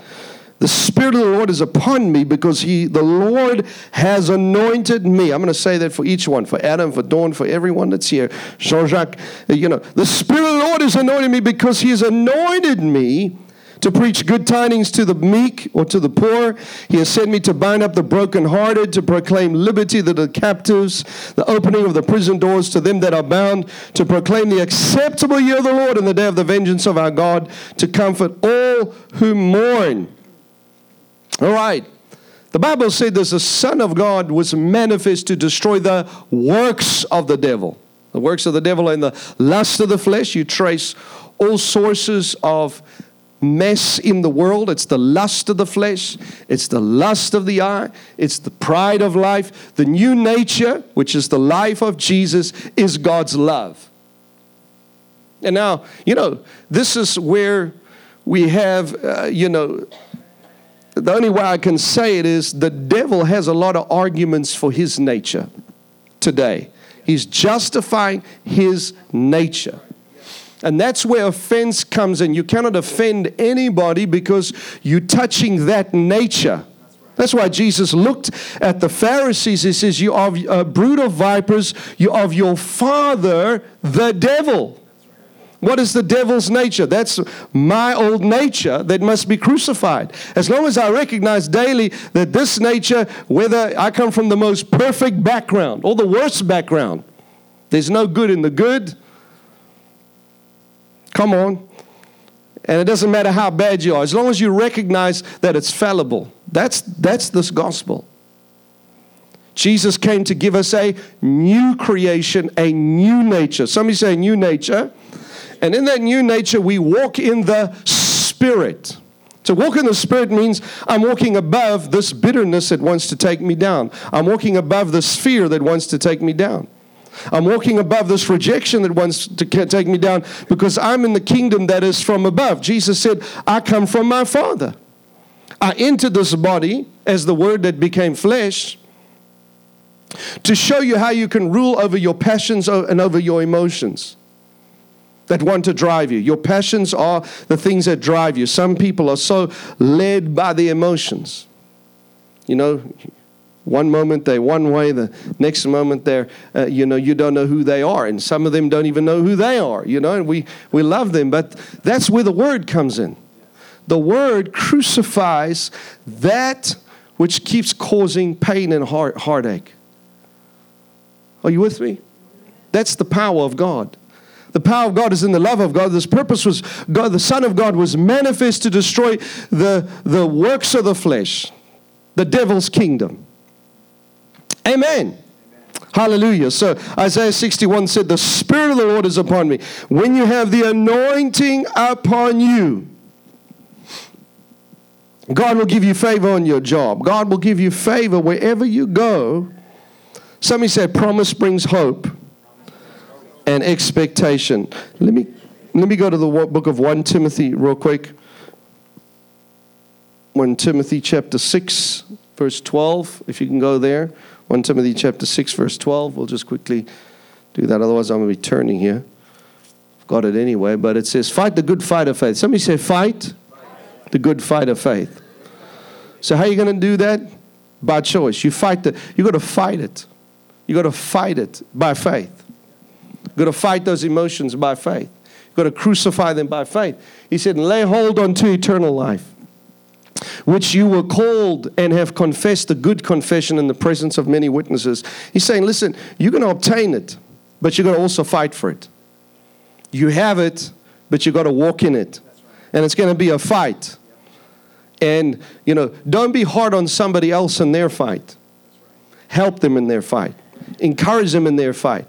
The Spirit of the Lord is upon me because he, the Lord has anointed me. I'm going to say that for each one, for Adam, for Dawn, for everyone that's here. Jean Jacques, you know, the Spirit of the Lord is anointed me because he has anointed me to preach good tidings to the meek or to the poor. He has sent me to bind up the brokenhearted, to proclaim liberty to the captives, the opening of the prison doors to them that are bound, to proclaim the acceptable year of the Lord and the day of the vengeance of our God, to comfort all who mourn all right. The Bible said that the Son of God was manifest to destroy the works of the devil. The works of the devil and the lust of the flesh. You trace all sources of mess in the world. It's the lust of the flesh, it's the lust of the eye, it's the pride of life. The new nature, which is the life of Jesus, is God's love. And now, you know, this is where we have, uh, you know, the only way I can say it is the devil has a lot of arguments for his nature today. He's justifying his nature. And that's where offense comes in. You cannot offend anybody because you're touching that nature. That's why Jesus looked at the Pharisees. He says, You are a brood of vipers, you are of your father, the devil. What is the devil's nature? That's my old nature that must be crucified. As long as I recognize daily that this nature, whether I come from the most perfect background or the worst background, there's no good in the good. Come on. And it doesn't matter how bad you are, as long as you recognize that it's fallible. That's, that's this gospel. Jesus came to give us a new creation, a new nature. Somebody say new nature. And in that new nature, we walk in the Spirit. To walk in the Spirit means I'm walking above this bitterness that wants to take me down. I'm walking above this fear that wants to take me down. I'm walking above this rejection that wants to take me down because I'm in the kingdom that is from above. Jesus said, I come from my Father. I entered this body as the Word that became flesh to show you how you can rule over your passions and over your emotions that want to drive you. Your passions are the things that drive you. Some people are so led by the emotions. You know, one moment they're one way, the next moment they're, uh, you know, you don't know who they are. And some of them don't even know who they are, you know, and we, we love them. But that's where the word comes in. The word crucifies that which keeps causing pain and heart, heartache. Are you with me? That's the power of God. The power of God is in the love of God. This purpose was God, the Son of God was manifest to destroy the, the works of the flesh, the devil's kingdom. Amen. Hallelujah. So Isaiah 61 said, The Spirit of the Lord is upon me. When you have the anointing upon you, God will give you favor on your job. God will give you favor wherever you go. Somebody said, Promise brings hope and expectation. Let me, let me go to the book of 1 Timothy real quick. 1 Timothy chapter 6, verse 12, if you can go there. 1 Timothy chapter 6, verse 12. We'll just quickly do that, otherwise, I'm going to be turning here. I've got it anyway, but it says, Fight the good fight of faith. Somebody say, Fight the good fight of faith. So, how are you going to do that? By choice. You fight the, you got to fight it. You got to fight it by faith. You've got to fight those emotions by faith. You've got to crucify them by faith. He said, lay hold unto eternal life, which you were called and have confessed the good confession in the presence of many witnesses. He's saying, listen, you're going to obtain it, but you've got to also fight for it. You have it, but you've got to walk in it. And it's going to be a fight. And, you know, don't be hard on somebody else in their fight. Help them in their fight. Encourage them in their fight.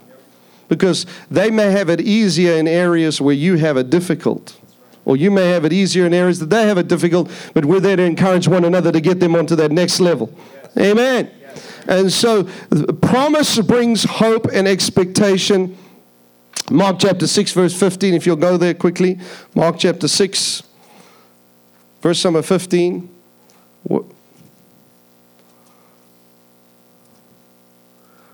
because they may have it easier in areas where you have it difficult. Or you may have it easier in areas that they have it difficult, but we're there to encourage one another to get them onto that next level. Amen. And so, promise brings hope and expectation. Mark chapter 6, verse 15, if you'll go there quickly. Mark chapter 6, verse number 15.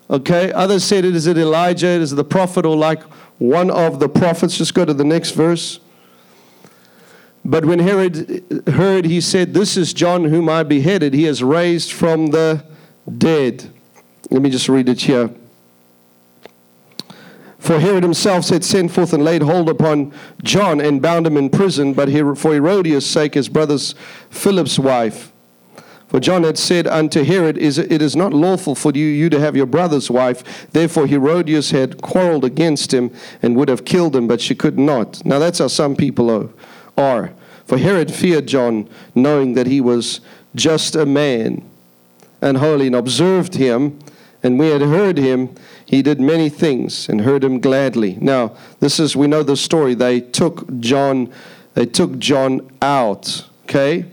Okay, others said it is it Elijah, it is the prophet, or like one of the prophets. Just go to the next verse. But when Herod heard, he said, This is John whom I beheaded. He is raised from the dead. Let me just read it here. For Herod himself said, Send forth and laid hold upon John and bound him in prison, but for Herodias' sake, his brother's Philip's wife. For John had said unto Herod, It is not lawful for you, you to have your brother's wife. Therefore Herodias had quarreled against him and would have killed him, but she could not. Now that's how some people are. For Herod feared John, knowing that he was just a man and holy, and observed him. And we had heard him, he did many things and heard him gladly. Now, this is, we know the story. They took John, they took John out, okay?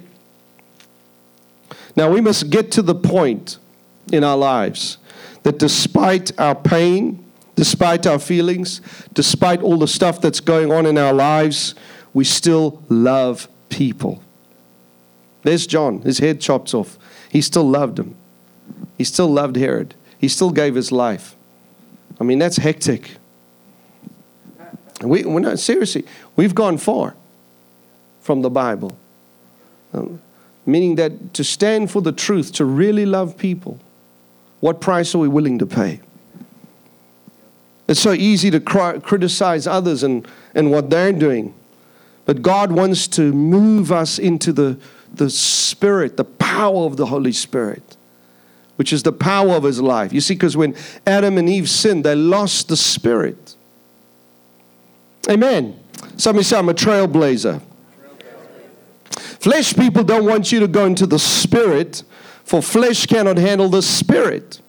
Now, we must get to the point in our lives that despite our pain, despite our feelings, despite all the stuff that's going on in our lives, we still love people. There's John, his head chopped off. He still loved him. He still loved Herod. He still gave his life. I mean, that's hectic. We, we're not, seriously, we've gone far from the Bible. Um, meaning that to stand for the truth, to really love people, what price are we willing to pay? It's so easy to cry, criticize others and, and what they're doing. But God wants to move us into the, the Spirit, the power of the Holy Spirit, which is the power of His life. You see, because when Adam and Eve sinned, they lost the Spirit. Amen. Somebody say, I'm a trailblazer. Flesh people don't want you to go into the Spirit, for flesh cannot handle the Spirit.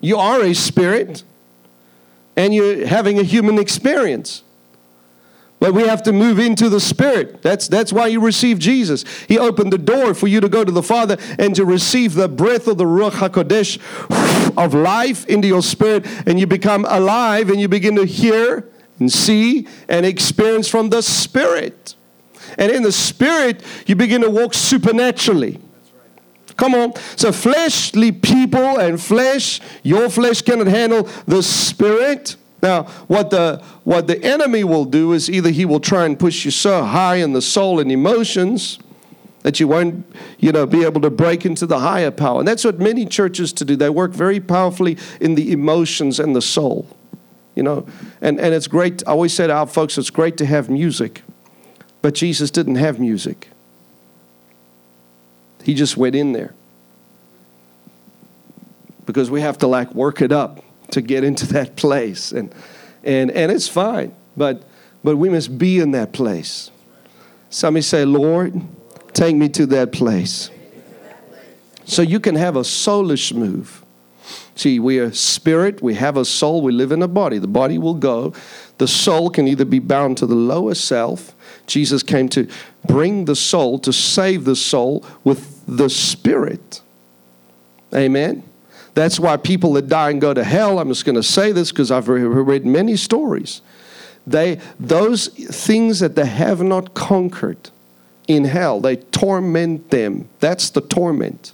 You are a spirit, and you're having a human experience. But we have to move into the Spirit. That's, that's why you receive Jesus. He opened the door for you to go to the Father and to receive the breath of the Ruach HaKodesh of life into your spirit, and you become alive and you begin to hear and see and experience from the Spirit. And in the Spirit, you begin to walk supernaturally. Come on. So, fleshly people and flesh, your flesh cannot handle the Spirit. Now, what the, what the enemy will do is either he will try and push you so high in the soul and emotions that you won't you know, be able to break into the higher power. And that's what many churches to do. They work very powerfully in the emotions and the soul. You know, and, and it's great. I always say to our folks, it's great to have music. But Jesus didn't have music. He just went in there. Because we have to like work it up to get into that place. And, and, and it's fine, but, but we must be in that place. Somebody say, Lord, take me to that place. So you can have a soulish move. See, we are spirit, we have a soul, we live in a body. The body will go. The soul can either be bound to the lower self. Jesus came to bring the soul, to save the soul with the spirit. Amen. That's why people that die and go to hell, I'm just going to say this because I've read many stories. They, those things that they have not conquered in hell, they torment them. That's the torment.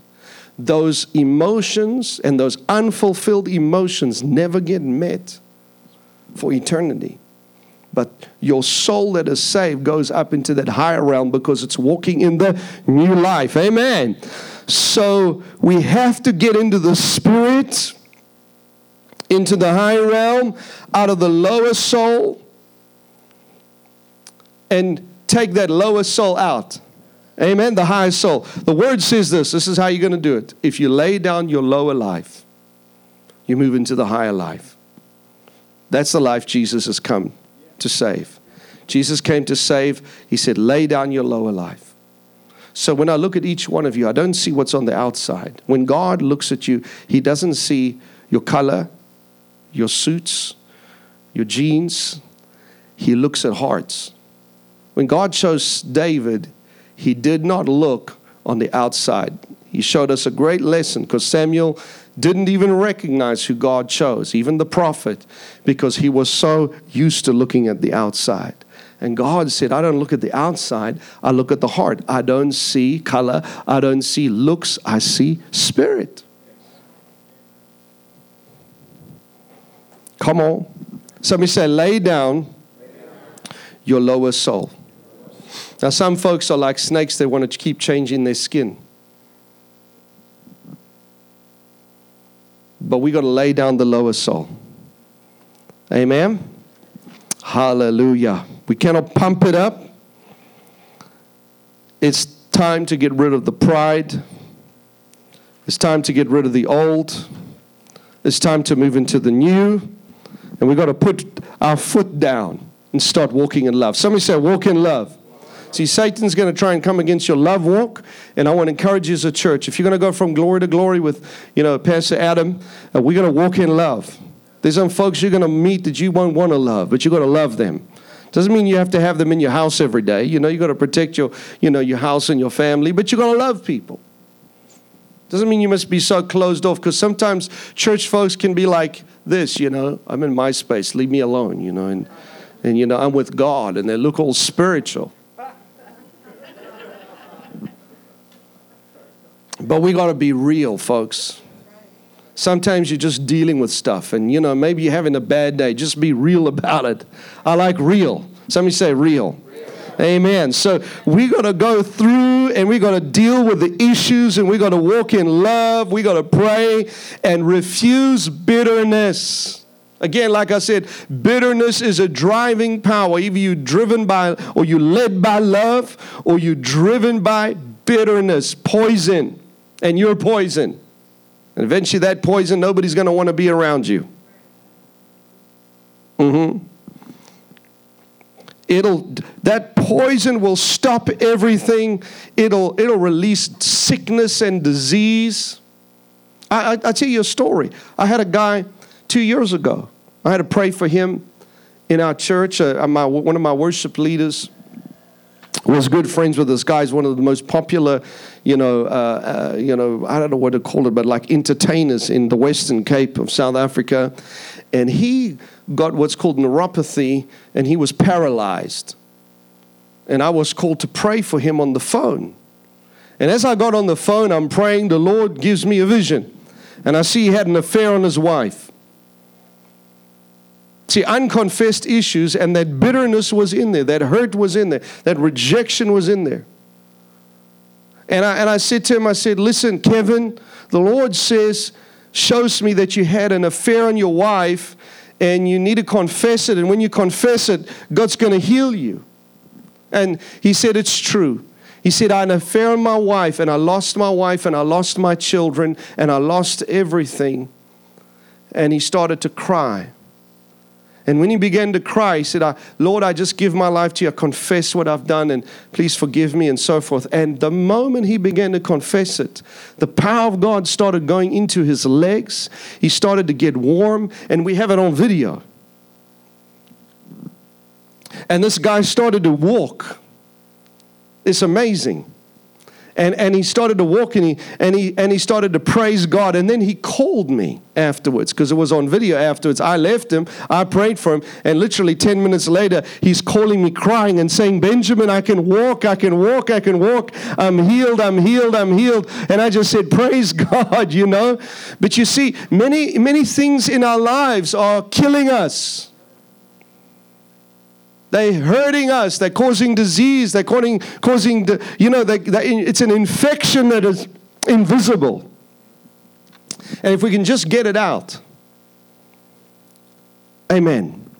Those emotions and those unfulfilled emotions never get met for eternity. But your soul that is saved goes up into that higher realm because it's walking in the new life. Amen. So we have to get into the spirit, into the high realm, out of the lower soul, and take that lower soul out. Amen. The higher soul. The word says this this is how you're going to do it. If you lay down your lower life, you move into the higher life. That's the life Jesus has come to save. Jesus came to save. He said, lay down your lower life. So when I look at each one of you, I don't see what's on the outside. When God looks at you, He doesn't see your color, your suits, your jeans. He looks at hearts. When God chose David, he did not look on the outside. He showed us a great lesson because Samuel didn't even recognize who God chose, even the prophet, because he was so used to looking at the outside. And God said, I don't look at the outside, I look at the heart. I don't see color, I don't see looks, I see spirit. Come on. Somebody say, lay down your lower soul. Now, some folks are like snakes, they want to keep changing their skin. But we got to lay down the lower soul. Amen? Hallelujah. We cannot pump it up. It's time to get rid of the pride. It's time to get rid of the old. It's time to move into the new. And we've got to put our foot down and start walking in love. Somebody say, walk in love. See, Satan's going to try and come against your love walk, and I want to encourage you as a church. If you're going to go from glory to glory with, you know, Pastor Adam, uh, we're going to walk in love. There's some folks you're going to meet that you won't want to love, but you're going to love them. Doesn't mean you have to have them in your house every day. You know, you got to protect your, you know, your house and your family, but you're going to love people. Doesn't mean you must be so closed off because sometimes church folks can be like this, you know, I'm in my space, leave me alone, you know, and, and you know, I'm with God and they look all spiritual. But we got to be real, folks. Sometimes you're just dealing with stuff, and you know, maybe you're having a bad day. Just be real about it. I like real. Somebody say real. Amen. So we got to go through and we got to deal with the issues and we got to walk in love. We got to pray and refuse bitterness. Again, like I said, bitterness is a driving power. Either you're driven by or you're led by love or you're driven by bitterness, poison and you're poison. And eventually, that poison, nobody's going to want to be around you. Mm-hmm. It'll that poison will stop everything. It'll it'll release sickness and disease. I, I, I tell you a story. I had a guy two years ago. I had to pray for him in our church. Uh, my, one of my worship leaders was good friends with this guy. He's one of the most popular, you know, uh, uh, you know, I don't know what to call it, but like entertainers in the Western Cape of South Africa, and he got what's called neuropathy, and he was paralyzed. And I was called to pray for him on the phone. And as I got on the phone, I'm praying. The Lord gives me a vision, and I see he had an affair on his wife. See, unconfessed issues and that bitterness was in there, that hurt was in there, that rejection was in there. And I, and I said to him, I said, Listen, Kevin, the Lord says, shows me that you had an affair on your wife and you need to confess it. And when you confess it, God's going to heal you. And he said, It's true. He said, I had an affair on my wife, and I lost my wife, and I lost my children, and I lost everything. And he started to cry. And when he began to cry, he said, Lord, I just give my life to you. I confess what I've done and please forgive me and so forth. And the moment he began to confess it, the power of God started going into his legs. He started to get warm, and we have it on video. And this guy started to walk. It's amazing and, and he started to walk and he, and, he, and he started to praise God. And then he called me afterwards because it was on video afterwards. I left him, I prayed for him, and literally 10 minutes later, he's calling me crying and saying, Benjamin, I can walk, I can walk, I can walk. I'm healed, I'm healed, I'm healed. And I just said, Praise God, you know. But you see, many, many things in our lives are killing us. They're hurting us. They're causing disease. They're causing, causing you know, they, they, it's an infection that is invisible. And if we can just get it out, amen.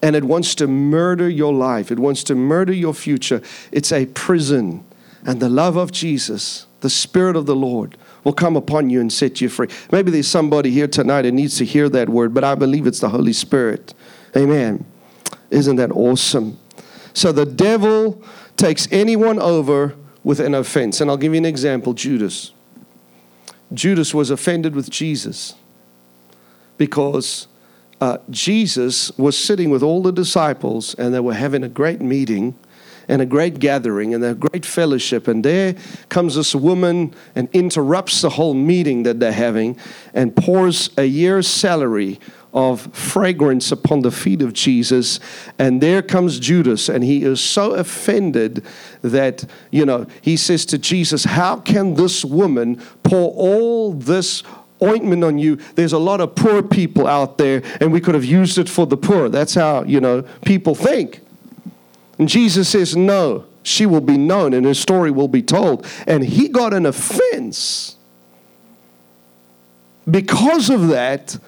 And it wants to murder your life, it wants to murder your future. It's a prison. And the love of Jesus, the Spirit of the Lord, will come upon you and set you free. Maybe there's somebody here tonight that needs to hear that word, but I believe it's the Holy Spirit. Amen. Isn't that awesome? So the devil takes anyone over with an offense. And I'll give you an example Judas. Judas was offended with Jesus because uh, Jesus was sitting with all the disciples and they were having a great meeting and a great gathering and a great fellowship. And there comes this woman and interrupts the whole meeting that they're having and pours a year's salary of fragrance upon the feet of Jesus. And there comes Judas, and he is so offended that, you know, he says to Jesus, How can this woman pour all this ointment on you. There's a lot of poor people out there, and we could have used it for the poor. That's how, you know, people think. And Jesus says, No, she will be known, and her story will be told. And he got an offense because of that,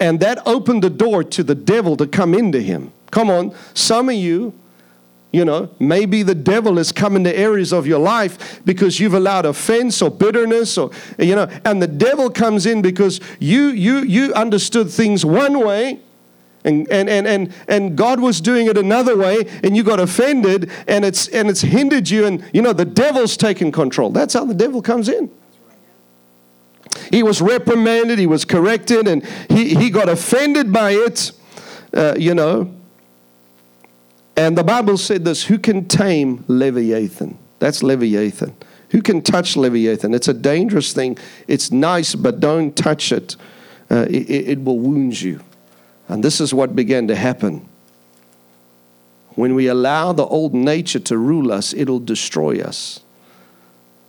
and that opened the door to the devil to come into him. Come on, some of you you know, maybe the devil has come into areas of your life because you've allowed offense or bitterness or you know, and the devil comes in because you you you understood things one way and, and, and, and, and God was doing it another way, and you got offended, and it's, and it's hindered you, and you know, the devil's taken control. That's how the devil comes in. He was reprimanded, he was corrected, and he, he got offended by it, uh, you know. And the Bible said this who can tame Leviathan? That's Leviathan. Who can touch Leviathan? It's a dangerous thing. It's nice, but don't touch it. Uh, it, it will wound you. And this is what began to happen. When we allow the old nature to rule us, it'll destroy us.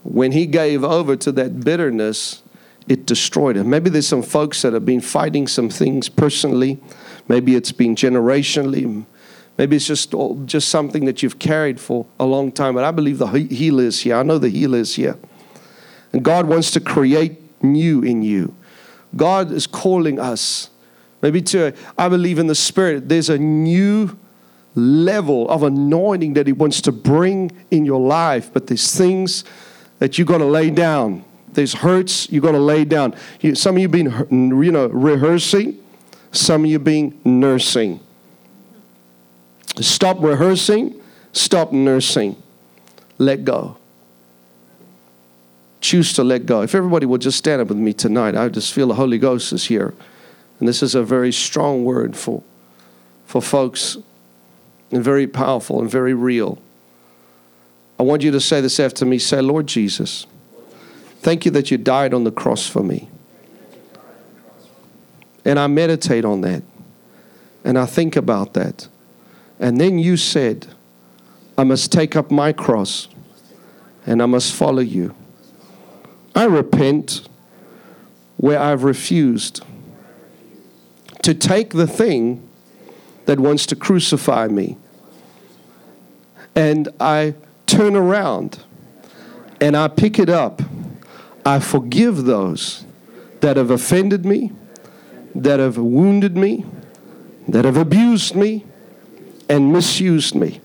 When he gave over to that bitterness, it destroyed him. Maybe there's some folks that have been fighting some things personally. Maybe it's been generationally. Maybe it's just, just something that you've carried for a long time. But I believe the healer is here. I know the healer is here. And God wants to create new in you. God is calling us. Maybe to, I believe in the Spirit, there's a new level of anointing that He wants to bring in your life. But there's things that you've got to lay down. There's hurts you've got to lay down. Some of you been, you know, rehearsing. Some of you been nursing. Stop rehearsing, stop nursing. Let go. Choose to let go. If everybody would just stand up with me tonight, I just feel the Holy Ghost is here. And this is a very strong word for, for folks, and very powerful and very real. I want you to say this after me say, Lord Jesus, thank you that you died on the cross for me. And I meditate on that. And I think about that. And then you said, I must take up my cross and I must follow you. I repent where I've refused to take the thing that wants to crucify me. And I turn around and I pick it up. I forgive those that have offended me, that have wounded me, that have abused me, and misused me.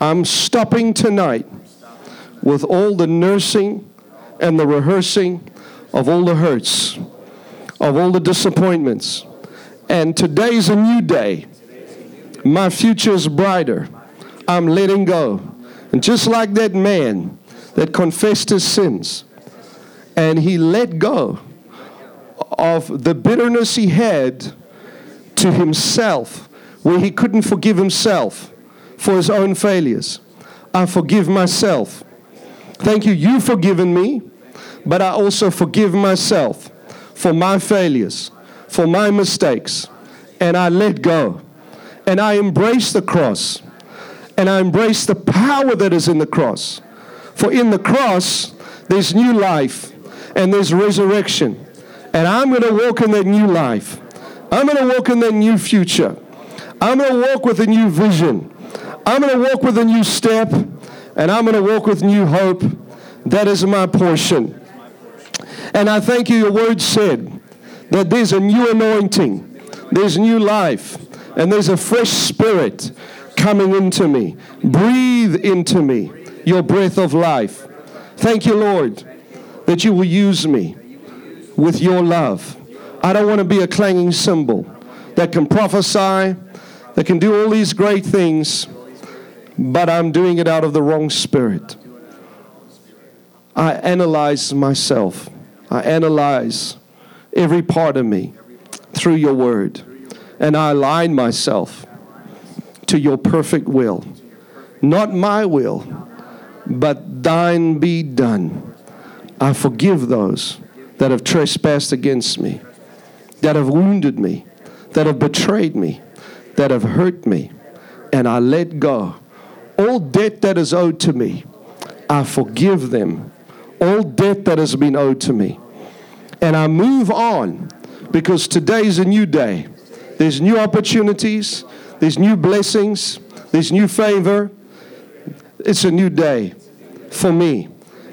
I'm stopping tonight with all the nursing and the rehearsing of all the hurts, of all the disappointments. And today's a new day. My future is brighter. I'm letting go. And just like that man that confessed his sins and he let go of the bitterness he had to himself where he couldn't forgive himself for his own failures. I forgive myself. Thank you, you've forgiven me, but I also forgive myself for my failures, for my mistakes, and I let go. And I embrace the cross, and I embrace the power that is in the cross. For in the cross, there's new life and there's resurrection. And I'm going to walk in that new life. I'm going to walk in that new future. I'm going to walk with a new vision. I'm going to walk with a new step, and I'm going to walk with new hope. That is my portion. And I thank you, your word said that there's a new anointing, there's new life, and there's a fresh spirit coming into me. Breathe into me your breath of life. Thank you, Lord, that you will use me with your love. I don't want to be a clanging cymbal that can prophesy that can do all these great things, but I'm doing it out of the wrong spirit. I analyze myself. I analyze every part of me through your word. and I align myself to your perfect will. Not my will, but thine be done. I forgive those that have trespassed against me, that have wounded me, that have betrayed me, that have hurt me, and I let go. All debt that is owed to me, I forgive them. All debt that has been owed to me. And I move on because today's a new day. There's new opportunities, there's new blessings, there's new favor. It's a new day for me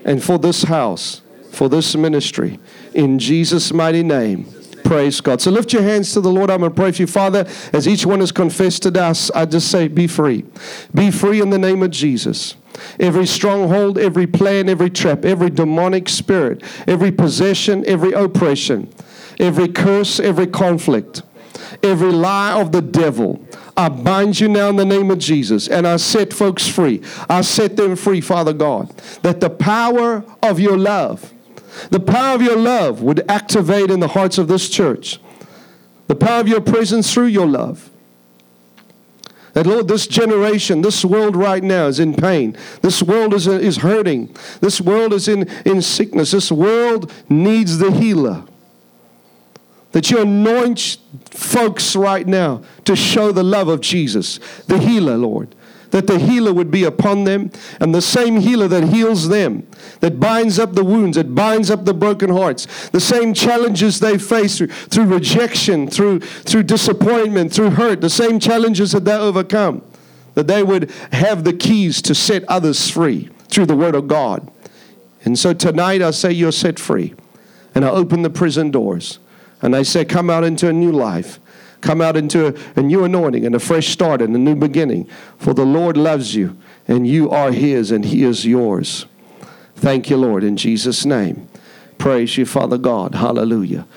and for this house, for this ministry. In Jesus' mighty name. Praise God. So lift your hands to the Lord. I'm going to pray for you, Father. As each one has confessed to us, I just say, be free. Be free in the name of Jesus. Every stronghold, every plan, every trap, every demonic spirit, every possession, every oppression, every curse, every conflict, every lie of the devil. I bind you now in the name of Jesus and I set folks free. I set them free, Father God, that the power of your love, the power of your love would activate in the hearts of this church. The power of your presence through your love. That, Lord, this generation, this world right now is in pain. This world is, is hurting. This world is in, in sickness. This world needs the healer. That you anoint folks right now to show the love of Jesus, the healer, Lord that the healer would be upon them, and the same healer that heals them, that binds up the wounds, that binds up the broken hearts, the same challenges they face through, through rejection, through, through disappointment, through hurt, the same challenges that they overcome, that they would have the keys to set others free through the Word of God. And so tonight I say you're set free, and I open the prison doors, and I say, come out into a new life come out into a, a new anointing and a fresh start and a new beginning. For the Lord loves you, and you are His, and He is yours. Thank you, Lord, in Jesus' name. Praise you, Father God. Hallelujah.